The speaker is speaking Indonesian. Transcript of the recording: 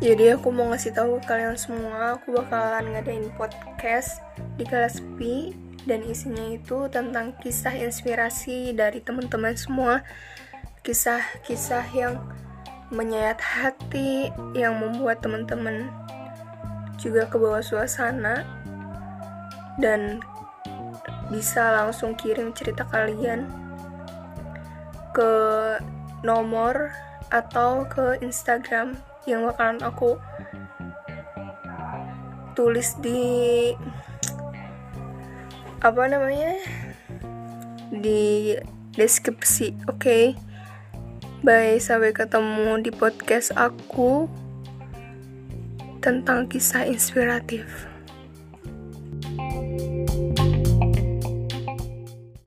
Jadi aku mau ngasih tahu ke kalian semua, aku bakalan ngadain podcast di kelas sepi dan isinya itu tentang kisah inspirasi dari teman-teman semua, kisah-kisah yang menyayat hati, yang membuat teman-teman juga ke bawah suasana dan bisa langsung kirim cerita kalian ke nomor atau ke Instagram yang bakalan aku tulis di apa namanya? Di deskripsi oke? Okay? bye sampai ketemu di podcast aku tentang kisah inspiratif